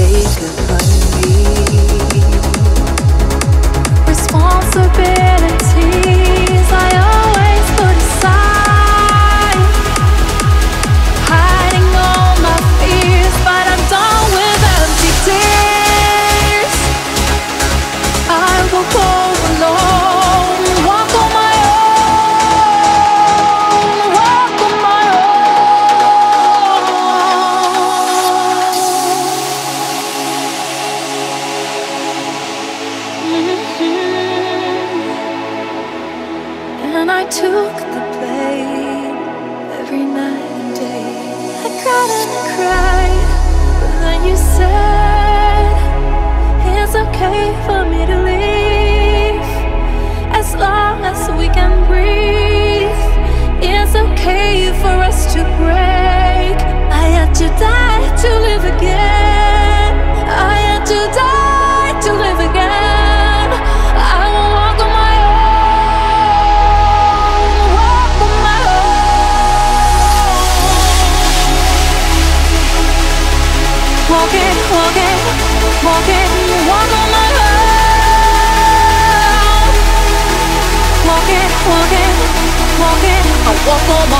take upon me responsibility. I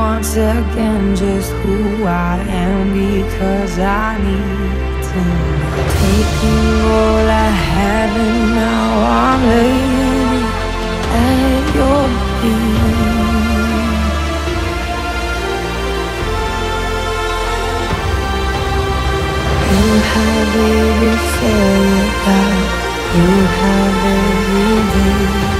once again just who I am because I need to. Taking all I have and now I'm laying at your feet. You have every failure, you have every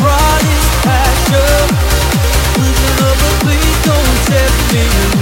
when we fall into each other